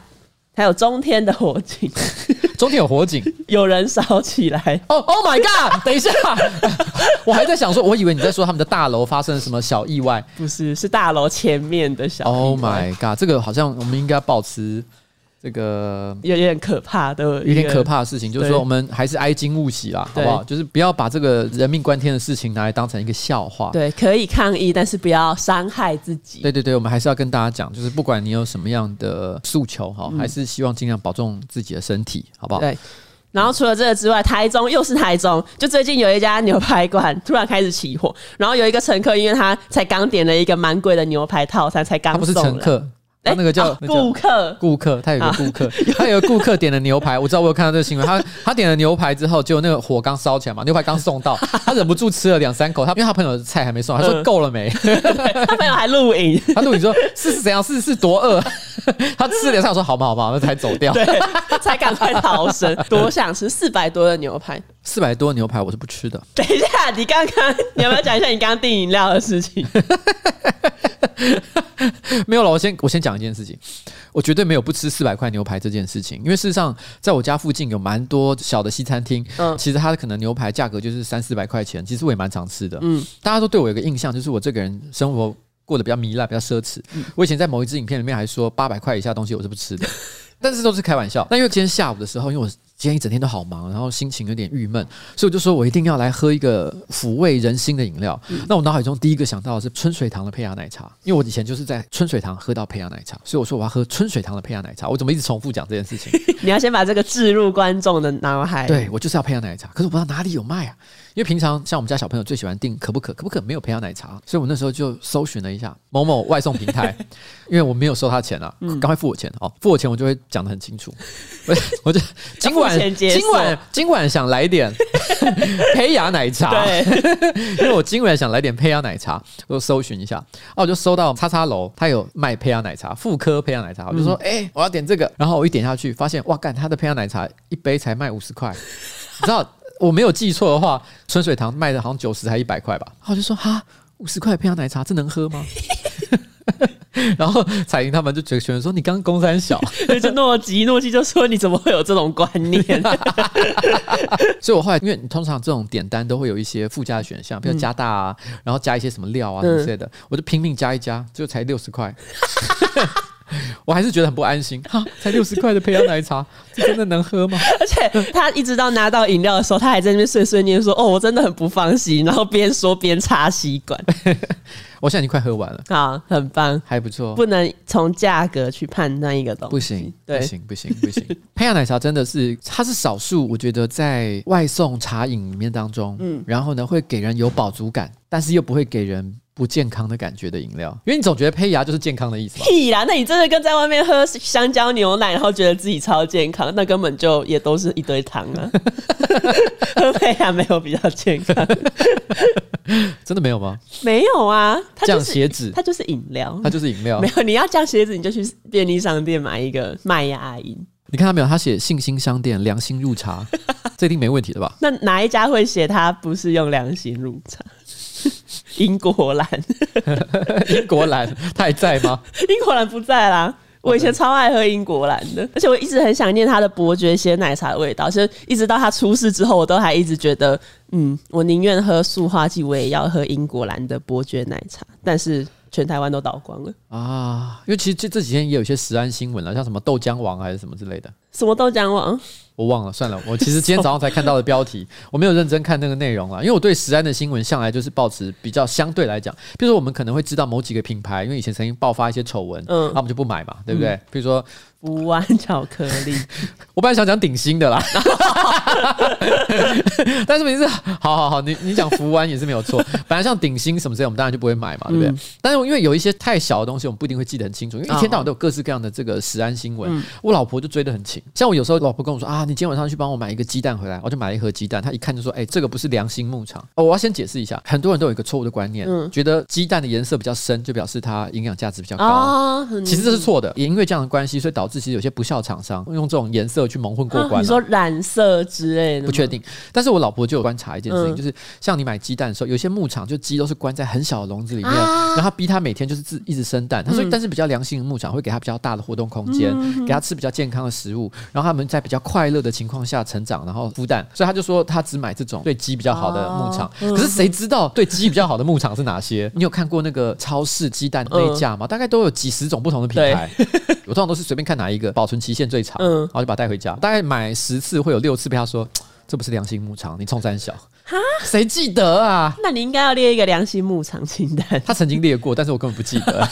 还有中天的火警，中天有火警，有人烧起来。哦，Oh my God！等一下，我还在想说，我以为你在说他们的大楼发生了什么小意外，不是，是大楼前面的小意外。Oh my God！这个好像我们应该保持。这个有点可怕的，有点可怕的事情，就是说我们还是哀矜勿喜啦，好不好？就是不要把这个人命关天的事情拿来当成一个笑话。对，可以抗议，但是不要伤害自己。对对对，我们还是要跟大家讲，就是不管你有什么样的诉求哈，还是希望尽量保重自己的身体，好不好？对。然后除了这个之外，台中又是台中，就最近有一家牛排馆突然开始起火，然后有一个乘客，因为他才刚点了一个蛮贵的牛排套餐，才刚不是乘客。他那个叫顾客，顾客，他有个顾客，他有个顾客点了牛排，我知道我有看到这个新闻，他他点了牛排之后，结果那个火刚烧起来嘛，牛排刚送到，他忍不住吃了两三口，他因为他朋友的菜还没送，他说够了没？他朋友还录影，他录影说是是怎样，是是多饿，他吃了两三口说好嘛好嘛，那才走掉，对，才赶快逃生，多想吃四百多的牛排，四百多的牛排我是不吃的。等一下，你刚刚你要不要讲一下你刚刚订饮料的事情？没有了，我先我先讲一件事情，我绝对没有不吃四百块牛排这件事情，因为事实上在我家附近有蛮多小的西餐厅，嗯，其实它可能牛排价格就是三四百块钱，其实我也蛮常吃的，嗯，大家都对我有个印象，就是我这个人生活过得比较糜烂，比较奢侈，我以前在某一支影片里面还说八百块以下东西我是不吃的，但是都是开玩笑，那因为今天下午的时候，因为我。今天一整天都好忙，然后心情有点郁闷，所以我就说我一定要来喝一个抚慰人心的饮料。嗯、那我脑海中第一个想到的是春水堂的胚芽奶茶，因为我以前就是在春水堂喝到胚芽奶茶，所以我说我要喝春水堂的胚芽奶茶。我怎么一直重复讲这件事情？你要先把这个置入观众的脑海。对，我就是要胚芽奶茶，可是我不知道哪里有卖啊。因为平常像我们家小朋友最喜欢订可不可，可不可没有培养奶茶，所以我那时候就搜寻了一下某某外送平台，因为我没有收他钱啊，赶快付我钱哦，付我钱我就会讲的很清楚。我 我就今晚今晚今晚想来点 胚芽奶茶，因为我今晚想来点胚芽奶茶，我就搜寻一下，哦，我就搜到叉叉楼，他有卖胚芽奶茶，复刻胚芽奶茶，我就说，哎，我要点这个，然后我一点下去，发现哇，干，他的胚芽奶茶一杯才卖五十块，你知道？我没有记错的话，春水堂卖的好像九十还一百块吧。然后我就说哈，五十块配上奶茶，这能喝吗？然后彩玲他们就觉得说，你刚刚公三小，就诺基诺基就说你怎么会有这种观念？所以我后来因为你通常这种点单都会有一些附加的选项，比如加大啊，然后加一些什么料啊之类的，我就拼命加一加，就才六十块。我还是觉得很不安心。哈，才六十块的培养奶茶，这真的能喝吗？
而且他一直到拿到饮料的时候，他还在那边碎碎念说：“哦，我真的很不放心。”然后边说边插吸管。
我现在已经快喝完了，
好，很棒，
还不错。
不能从价格去判断一个东西，
不行，不行，不行，不行。培养奶茶真的是，它是少数，我觉得在外送茶饮里面当中，嗯，然后呢，会给人有饱足感，但是又不会给人不健康的感觉的饮料，因为你总觉得胚芽就是健康的意思。
屁啦，那你真的跟在外面喝香蕉牛奶，然后觉得自己超健康，那根本就也都是一堆糖啊。喝胚芽没有比较健康。
真的没有吗？
没有啊，
降血脂，
它就是饮料，
它就是饮料。
没有，你要降血脂，你就去便利商店买一个麦芽饮。
你看到没有？他写信心商店良心入茶，这一定没问题的吧？
那哪一家会写他不是用良心入茶？英国蓝，
英国蓝，他还在吗？
英国蓝不在啦。我以前超爱喝英国蓝的，而且我一直很想念它的伯爵鲜奶茶的味道。其实一直到它出事之后，我都还一直觉得，嗯，我宁愿喝塑化剂，我也要喝英国蓝的伯爵奶茶。但是全台湾都倒光了
啊！因为其实这这几天也有一些食安新闻了，像什么豆浆王还是什么之类的。
什么豆浆王？
我忘了，算了。我其实今天早上才看到的标题，我没有认真看那个内容啊。因为我对食安的新闻向来就是保持比较相对来讲，比如说我们可能会知道某几个品牌，因为以前曾经爆发一些丑闻，嗯，那我们就不买嘛，对不对？比如说。
福湾巧克力，
我本来想讲顶新的啦，但是问题是，好好好，你你讲福湾也是没有错。本来像鼎新什么之类，我们当然就不会买嘛，对不对？嗯、但是因为有一些太小的东西，我们不一定会记得很清楚，因为一天到晚都有各式各样的这个食安新闻，嗯、我老婆就追得很勤。像我有时候老婆跟我说啊，你今天晚上去帮我买一个鸡蛋回来，我就买了一盒鸡蛋。他一看就说，哎、欸，这个不是良心牧场。哦，我要先解释一下，很多人都有一个错误的观念，嗯、觉得鸡蛋的颜色比较深就表示它营养价值比较高，哦、其实这是错的。也因为这样的关系，所以导致其实有些不肖厂商用这种颜色去蒙混过关、啊。你
说染色之类的，
不确定。但是我老婆就有观察一件事情，嗯、就是像你买鸡蛋的时候，有些牧场就鸡都是关在很小的笼子里面，啊、然后他逼它每天就是自一直生蛋。他说，但是比较良心的牧场会给他比较大的活动空间，嗯、给他吃比较健康的食物，然后他们在比较快乐的情况下成长，然后孵蛋。所以他就说他只买这种对鸡比较好的牧场。可是谁知道对鸡比较好的牧场是哪些？你有看过那个超市鸡蛋那架吗？嗯、大概都有几十种不同的品牌。我通常都是随便看哪一个保存期限最长。嗯，然后就把它带回家。大概买十次会有六次被他说，这不是良心牧场，你冲三小哈？谁记得啊？
那你应该要列一个良心牧场清单。
他曾经列过，但是我根本不记得。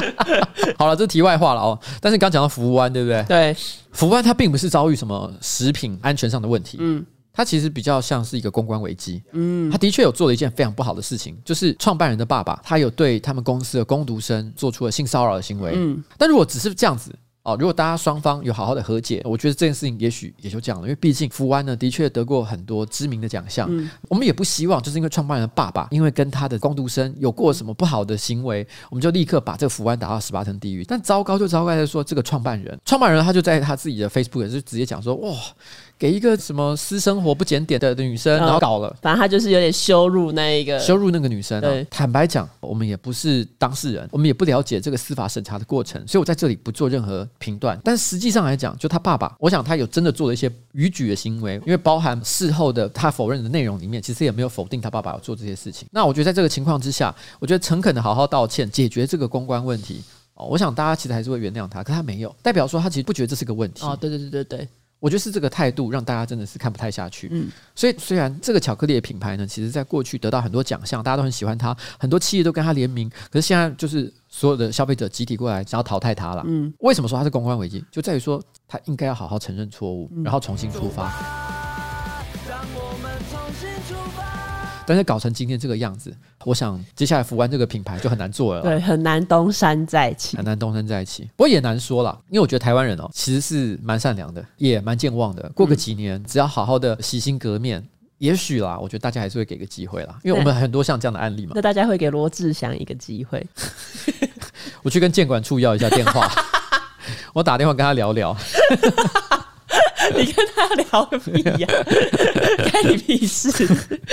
好了，这是题外话了哦。但是刚讲到福湾，对不对？
对，
福湾它并不是遭遇什么食品安全上的问题，嗯，它其实比较像是一个公关危机。嗯，他的确有做了一件非常不好的事情，就是创办人的爸爸，他有对他们公司的工读生做出了性骚扰的行为。嗯，但如果只是这样子。哦，如果大家双方有好好的和解，我觉得这件事情也许也就这样了。因为毕竟福湾呢，的确得过很多知名的奖项。嗯，我们也不希望就是因为创办人的爸爸，因为跟他的光读生有过什么不好的行为，我们就立刻把这个福湾打到十八层地狱。但糟糕就糟糕在说，这个创办人，创办人他就在他自己的 Facebook 也是直接讲说，哇。给一个什么私生活不检点的女生，然后搞了，
反正他就是有点羞辱那一个，
羞辱那个女生。
对，
坦白讲，我们也不是当事人，我们也不了解这个司法审查的过程，所以我在这里不做任何评断。但实际上来讲，就他爸爸，我想他有真的做了一些逾矩的行为，因为包含事后的他否认的内容里面，其实也没有否定他爸爸有做这些事情。那我觉得在这个情况之下，我觉得诚恳的好好道歉，解决这个公关问题哦，我想大家其实还是会原谅他，可他没有，代表说他其实不觉得这是个问题。
哦，对对对对对。
我觉得是这个态度让大家真的是看不太下去。嗯，所以虽然这个巧克力的品牌呢，其实在过去得到很多奖项，大家都很喜欢它，很多企业都跟它联名，可是现在就是所有的消费者集体过来想要淘汰它了。嗯，为什么说它是公关危机？就在于说它应该要好好承认错误，然后重新出发。但是搞成今天这个样子，我想接下来福湾这个品牌就很难做了。
对，很难东山再起，
很难东山再起。不过也难说了，因为我觉得台湾人哦，其实是蛮善良的，也蛮健忘的。过个几年，只要好好的洗心革面，也许啦，我觉得大家还是会给个机会啦。因为我们很多像这样的案例嘛。
那大家会给罗志祥一个机会？
我去跟建管处要一下电话，我打电话跟他聊聊。
你跟他聊个屁呀、啊？关你屁事！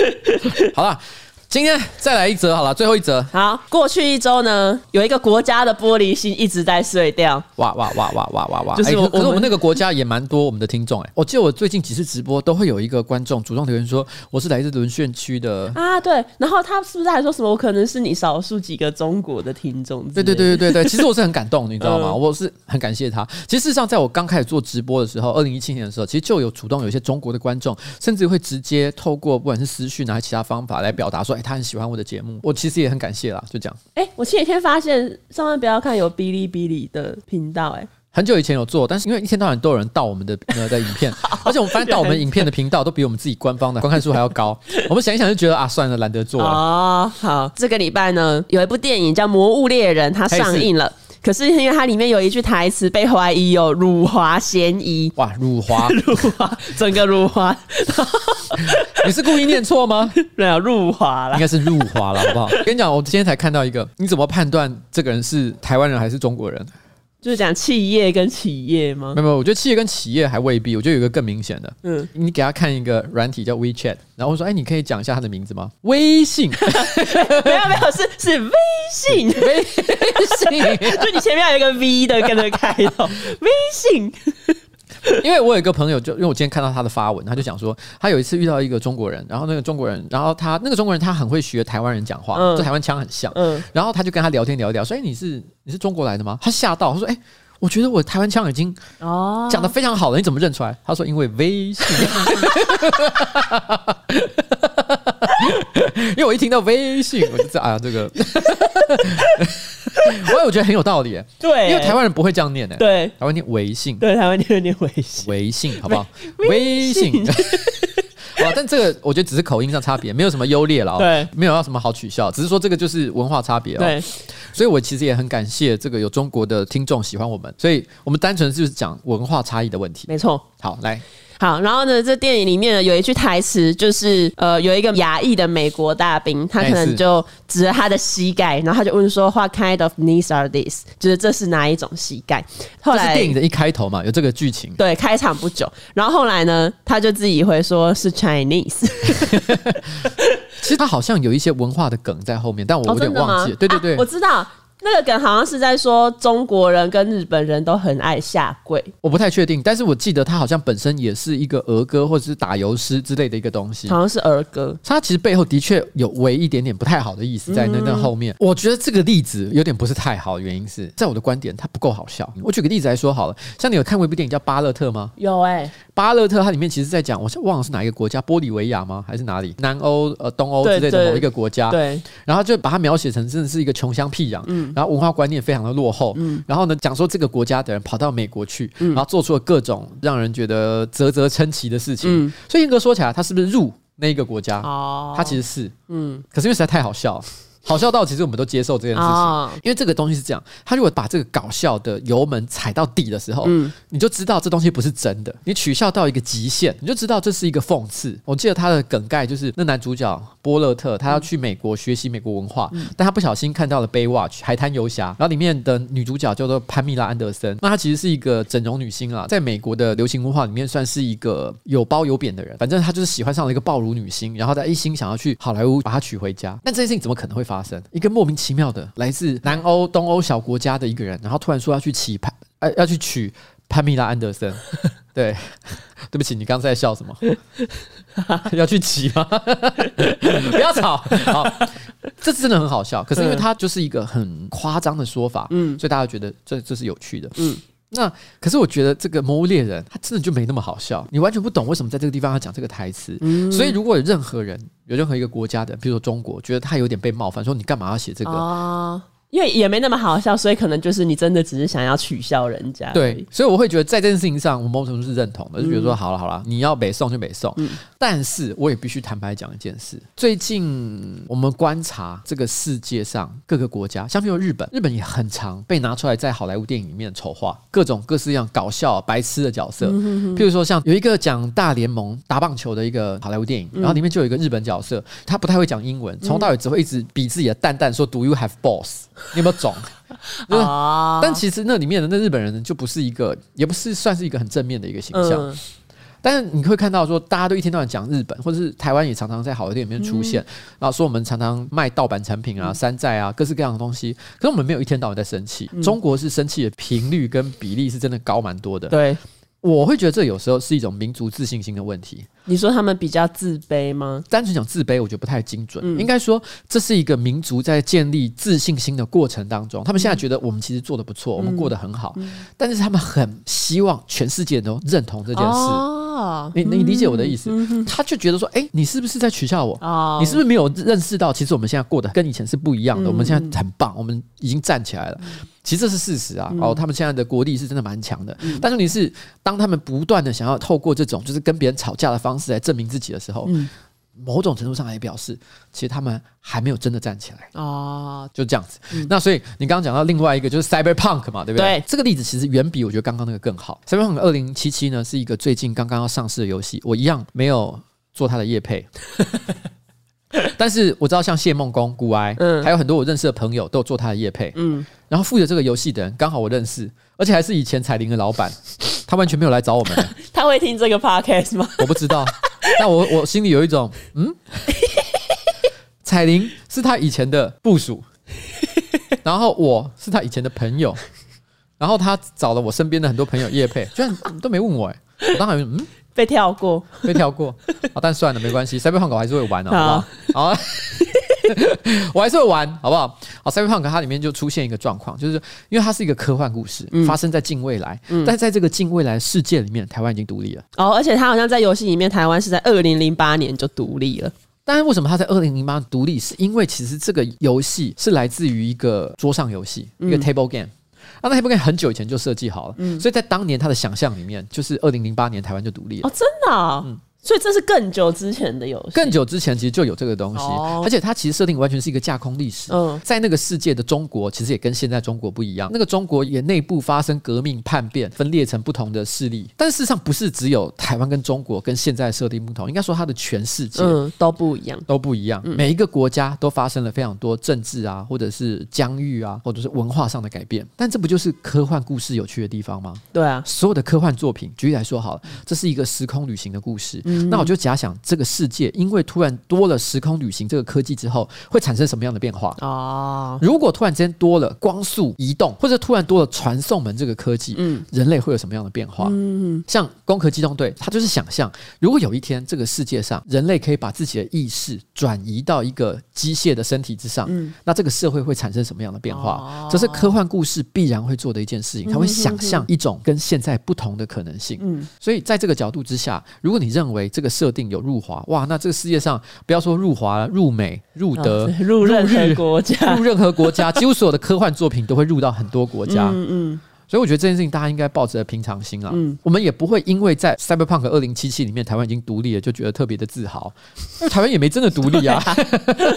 好了，今天再来一则好了，最后一则。
好，过去一周呢，有一个国家的玻璃心一直在碎掉。
哇哇哇哇哇哇哇！
就是我，
欸、可是我
们
那个国家也蛮多我们的听众哎、欸。我记得我最近几次直播都会有一个观众主动留言说，我是来自沦陷区的
啊。对，然后他是不是还说什么？我可能是你少数几个中国的听众。
对对对对对对，其实我是很感动，你知道吗？
嗯、
我是很感谢他。其实事实上，在我刚开始做直播的时候，二零一七年的时候，其实就有主动有一些中国的观众，甚至会直接透过不管是私讯还是其他方法来表达说，哎、欸，他很喜欢我的节目。我其实也很感谢啦，就这样。
哎、欸，我前几天发现上万不要看有哔哩哔哩的频道、欸，哎，
很久以前有做，但是因为一天到晚都有人盗我们的呃的影片，而且我们发现盗我们影片的频道都比我们自己官方的观看数还要高。我们想一想就觉得啊，算了，懒得做了。
哦，好，这个礼拜呢，有一部电影叫《魔物猎人》，它上映了。可是因为它里面有一句台词被怀疑有辱华嫌疑，
哇，辱华，
辱华，整个辱华，
你是故意念错吗？
没有，辱华了，
应该是辱华了，好不好？跟你讲，我今天才看到一个，你怎么判断这个人是台湾人还是中国人？
就是讲企业跟企业吗？
没有没有，我觉得企业跟企业还未必。我觉得有一个更明显的，嗯，你给他看一个软体叫 WeChat，然后我说，哎，你可以讲一下他的名字吗？微信？
没有没有，是是微信，
微信，
就你前面有一个 V 的跟着开头，微信。
因为我有一个朋友，就因为我今天看到他的发文，他就讲说，他有一次遇到一个中国人，然后那个中国人，然后他那个中国人他很会学台湾人讲话，嗯，就台湾腔很像，嗯，然后他就跟他聊天聊一聊，说，哎，你是你是中国来的吗？他吓到，他说，哎，我觉得我台湾腔已经哦讲的非常好了，你怎么认出来？他说，因为微信，因为我一听到微信，我就知道，啊，这个。我也我觉得很有道理，
对，
因为台湾人不会这样念的，
对，
台湾念微信，
对，台湾念念微信，
微信，好不好？微信，啊，但这个我觉得只是口音上差别，没有什么优劣了，对，没有要什么好取笑，只是说这个就是文化差别，对，所以我其实也很感谢这个有中国的听众喜欢我们，所以我们单纯就是讲文化差异的问题，
没错，
好，来。
好，然后呢，这电影里面呢有一句台词，就是呃，有一个亚裔的美国大兵，他可能就指着他的膝盖，然后他就问说：“What kind of knees are these？” 就是这是哪一种膝盖？
后来电影的一开头嘛，有这个剧情。
对，开场不久，然后后来呢，他就自己会说是 Chinese。
其实他好像有一些文化的梗在后面，但我有点忘记了。哦、对对对、
啊，我知道。那个梗好像是在说中国人跟日本人都很爱下跪，
我不太确定，但是我记得他好像本身也是一个儿歌或者是打油诗之类的一个东西，
好像是儿歌。
他其实背后的确有为一点点不太好的意思在那那后面。我觉得这个例子有点不是太好，原因是在我的观点，它不够好笑。我举个例子来说好了，像你有看过一部电影叫《巴勒特》吗？
有哎、欸，
巴勒特它里面其实在讲，我忘了是哪一个国家，玻利维亚吗？还是哪里？南欧呃东欧之类的某一个国家。对，对，然后就把它描写成真的是一个穷乡僻壤，嗯，然后文化观念非常。的落后，嗯，然后呢，讲说这个国家的人跑到美国去，嗯，然后做出了各种让人觉得啧啧称奇的事情，嗯，所以严格说起来，他是不是入那一个国家？哦，他其实是，嗯，可是因为实在太好笑了。好笑到其实我们都接受这件事情，哦、因为这个东西是这样，他如果把这个搞笑的油门踩到底的时候，嗯，你就知道这东西不是真的。你取笑到一个极限，你就知道这是一个讽刺。我记得他的梗概就是那男主角波勒特，他要去美国学习美国文化，嗯、但他不小心看到了《Baywatch》海滩游侠，然后里面的女主角叫做潘蜜拉安德森，那她其实是一个整容女星啊，在美国的流行文化里面算是一个有褒有贬的人。反正她就是喜欢上了一个暴乳女星，然后她一心想要去好莱坞把她娶回家。但这件事情怎么可能会发生？一个莫名其妙的来自南欧、东欧小国家的一个人，然后突然说要去娶潘，呃，要去娶潘蜜拉安德森。对，对不起，你刚才在笑什么？要去骑吗？不要吵。好，这真的很好笑。可是因为他就是一个很夸张的说法，嗯，所以大家觉得这这是有趣的，嗯。那可是我觉得这个《魔物猎人》他真的就没那么好笑，你完全不懂为什么在这个地方要讲这个台词。嗯，所以如果有任何人，有任何一个国家的，比如说中国，觉得他有点被冒犯，说你干嘛要写这个？哦
因为也没那么好笑，所以可能就是你真的只是想要取笑人家。
对，所以我会觉得在这件事情上，我某种程度是认同的，就觉得说好了好了，你要北宋就北宋。嗯，但是我也必须坦白讲一件事：最近我们观察这个世界上各个国家，像比如日本，日本也很常被拿出来在好莱坞电影里面丑化各种各式样搞笑、白痴的角色。譬如说，像有一个讲大联盟打棒球的一个好莱坞电影，然后里面就有一个日本角色，他不太会讲英文，从头到尾只会一直比自己的蛋蛋说 “Do you have balls？” 你有没有种？但其实那里面的那日本人就不是一个，也不是算是一个很正面的一个形象。但是你会看到说，大家都一天到晚讲日本，或者是台湾也常常在好的店里面出现，嗯、然后说我们常常卖盗版产品啊、嗯、山寨啊，各式各样的东西。可是我们没有一天到晚在生气，嗯、中国是生气的频率跟比例是真的高蛮多的。
对。
我会觉得这有时候是一种民族自信心的问题。
你说他们比较自卑吗？
单纯讲自卑，我觉得不太精准。嗯、应该说，这是一个民族在建立自信心的过程当中，他们现在觉得我们其实做得不错，嗯、我们过得很好，嗯、但是他们很希望全世界都认同这件事。哦、你你理解我的意思？嗯、他就觉得说，哎，你是不是在取笑我？哦、你是不是没有认识到，其实我们现在过得跟以前是不一样的？嗯、我们现在很棒，我们已经站起来了。嗯其实这是事实啊！哦，他们现在的国力是真的蛮强的，嗯、但是你是当他们不断的想要透过这种就是跟别人吵架的方式来证明自己的时候，嗯、某种程度上也表示，其实他们还没有真的站起来哦，就这样子。嗯、那所以你刚刚讲到另外一个就是 Cyberpunk 嘛，对不对？对，这个例子其实远比我觉得刚刚那个更好。Cyberpunk 二零七七呢是一个最近刚刚要上市的游戏，我一样没有做它的业配。但是我知道，像谢梦工、古埃，嗯，还有很多我认识的朋友都有做他的业配，嗯，然后负责这个游戏的人刚好我认识，而且还是以前彩铃的老板，他完全没有来找我们。
他会听这个 podcast 吗？
我不知道，但我我心里有一种，嗯，彩铃是他以前的部署，然后我是他以前的朋友，然后他找了我身边的很多朋友叶佩，居然都没问我，哎，我当然嗯。
被跳过，
被跳过，好，但算了，没关系。Cyberpunk 我还是会玩的，好不好？好，好 我还是会玩，好不好？好，Cyberpunk 它里面就出现一个状况，就是因为它是一个科幻故事，嗯、发生在近未来，嗯、但在这个近未来世界里面，台湾已经独立了。
哦，而且它好像在游戏里面，台湾是在二零零八年就独立了。
但是为什么它在二零零八独立？是因为其实这个游戏是来自于一个桌上游戏，嗯、一个 table game。啊，那 table game 很久以前就设计好了，嗯，所以在当年他的想象里面，就是二零零八年台湾就独立了。
哦，真的啊，嗯。所以这是更久之前的游戏，
更久之前其实就有这个东西，哦、而且它其实设定完全是一个架空历史。嗯，在那个世界的中国，其实也跟现在中国不一样。那个中国也内部发生革命叛变，分裂成不同的势力。但事实上不是只有台湾跟中国跟现在设定不同，应该说它的全世界
嗯都不一样，
都不一样。嗯、每一个国家都发生了非常多政治啊，或者是疆域啊，或者是文化上的改变。但这不就是科幻故事有趣的地方吗？
对啊，
所有的科幻作品，举例来说好了，这是一个时空旅行的故事。嗯，那我就假想。这个世界因为突然多了时空旅行这个科技之后，会产生什么样的变化哦？如果突然之间多了光速移动，或者突然多了传送门这个科技，嗯，人类会有什么样的变化？嗯，像《攻壳机动队》，它就是想象，如果有一天这个世界上人类可以把自己的意识转移到一个机械的身体之上，嗯，那这个社会会产生什么样的变化？这是科幻故事必然会做的一件事情，它会想象一种跟现在不同的可能性。嗯，所以在这个角度之下，如果你认为这个设定有入华哇，那这个世界上不要说入华了，入美、入德、
入任何国家，
入任何国家，几乎所有的科幻作品都会入到很多国家。嗯 嗯。所以我觉得这件事情大家应该抱着平常心啊。嗯，我们也不会因为在 Cyberpunk 二零七七里面台湾已经独立了，就觉得特别的自豪。因为台湾也没真的独立啊。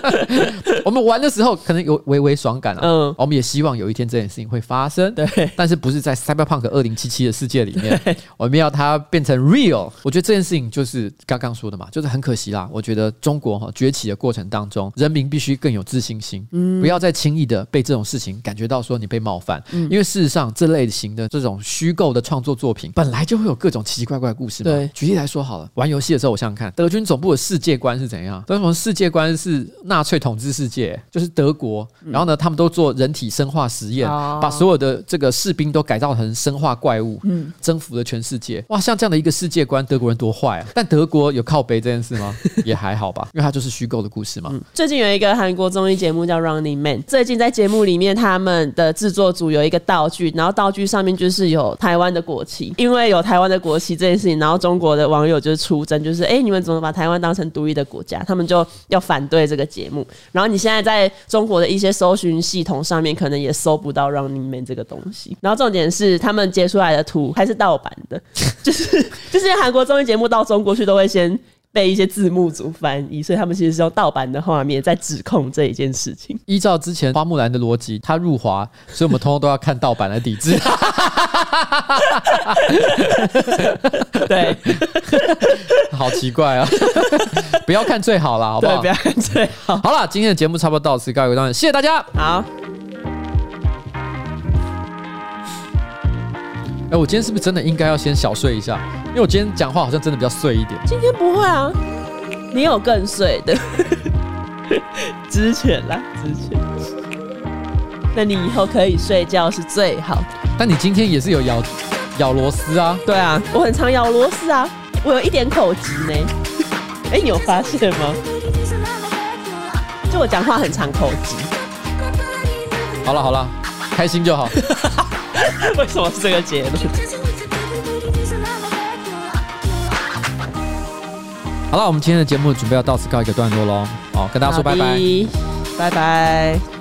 我们玩的时候可能有微微爽感啊。嗯，我们也希望有一天这件事情会发生。对，但是不是在 Cyberpunk 二零七七的世界里面，我们要它变成 real。我觉得这件事情就是刚刚说的嘛，就是很可惜啦。我觉得中国哈崛起的过程当中，人民必须更有自信心，嗯，不要再轻易的被这种事情感觉到说你被冒犯。嗯，因为事实上这类。类型的这种虚构的创作作品，本来就会有各种奇奇怪怪的故事嘛。对，举例来说好了，玩游戏的时候，我想想看，德军总部的世界观是怎样？德军世界观是纳粹统治世界，就是德国。然后呢，他们都做人体生化实验，嗯、把所有的这个士兵都改造成生化怪物，嗯，征服了全世界。哇，像这样的一个世界观，德国人多坏啊！但德国有靠背这件事吗？也还好吧，因为它就是虚构的故事嘛。嗯、
最近有一个韩国综艺节目叫《Running Man》，最近在节目里面，他们的制作组有一个道具，然后道。道具上面就是有台湾的国旗，因为有台湾的国旗这件事情，然后中国的网友就是出征，就是哎、你们怎么把台湾当成独立的国家？他们就要反对这个节目。然后你现在在中国的一些搜寻系统上面，可能也搜不到 Running Man 这个东西。然后重点是，他们截出来的图还是盗版的，就是就是韩国综艺节目到中国去都会先。被一些字幕组翻译，所以他们其实是用盗版的画面在指控这一件事情。
依照之前花木兰的逻辑，他入华，所以我们通通都要看盗版来抵制。
对，
好奇怪啊！不要看最好了，好不好？
对，不要看最好。
好了，今天的节目差不多到此告一个段落，谢谢大家。
好。
哎，我今天是不是真的应该要先小睡一下？因为我今天讲话好像真的比较碎一点。
今天不会啊，你有更碎的。之前啦，之前。那你以后可以睡觉是最好的。
但你今天也是有咬咬螺丝啊？
对啊，我很常咬螺丝啊，我有一点口疾呢。哎，你有发现吗？就我讲话很常口疾。
好了好了，开心就好。
为什么是这个结论？
好了，我们今天的节目准备要到此告一个段落喽。好，跟大家说拜拜，
拜拜。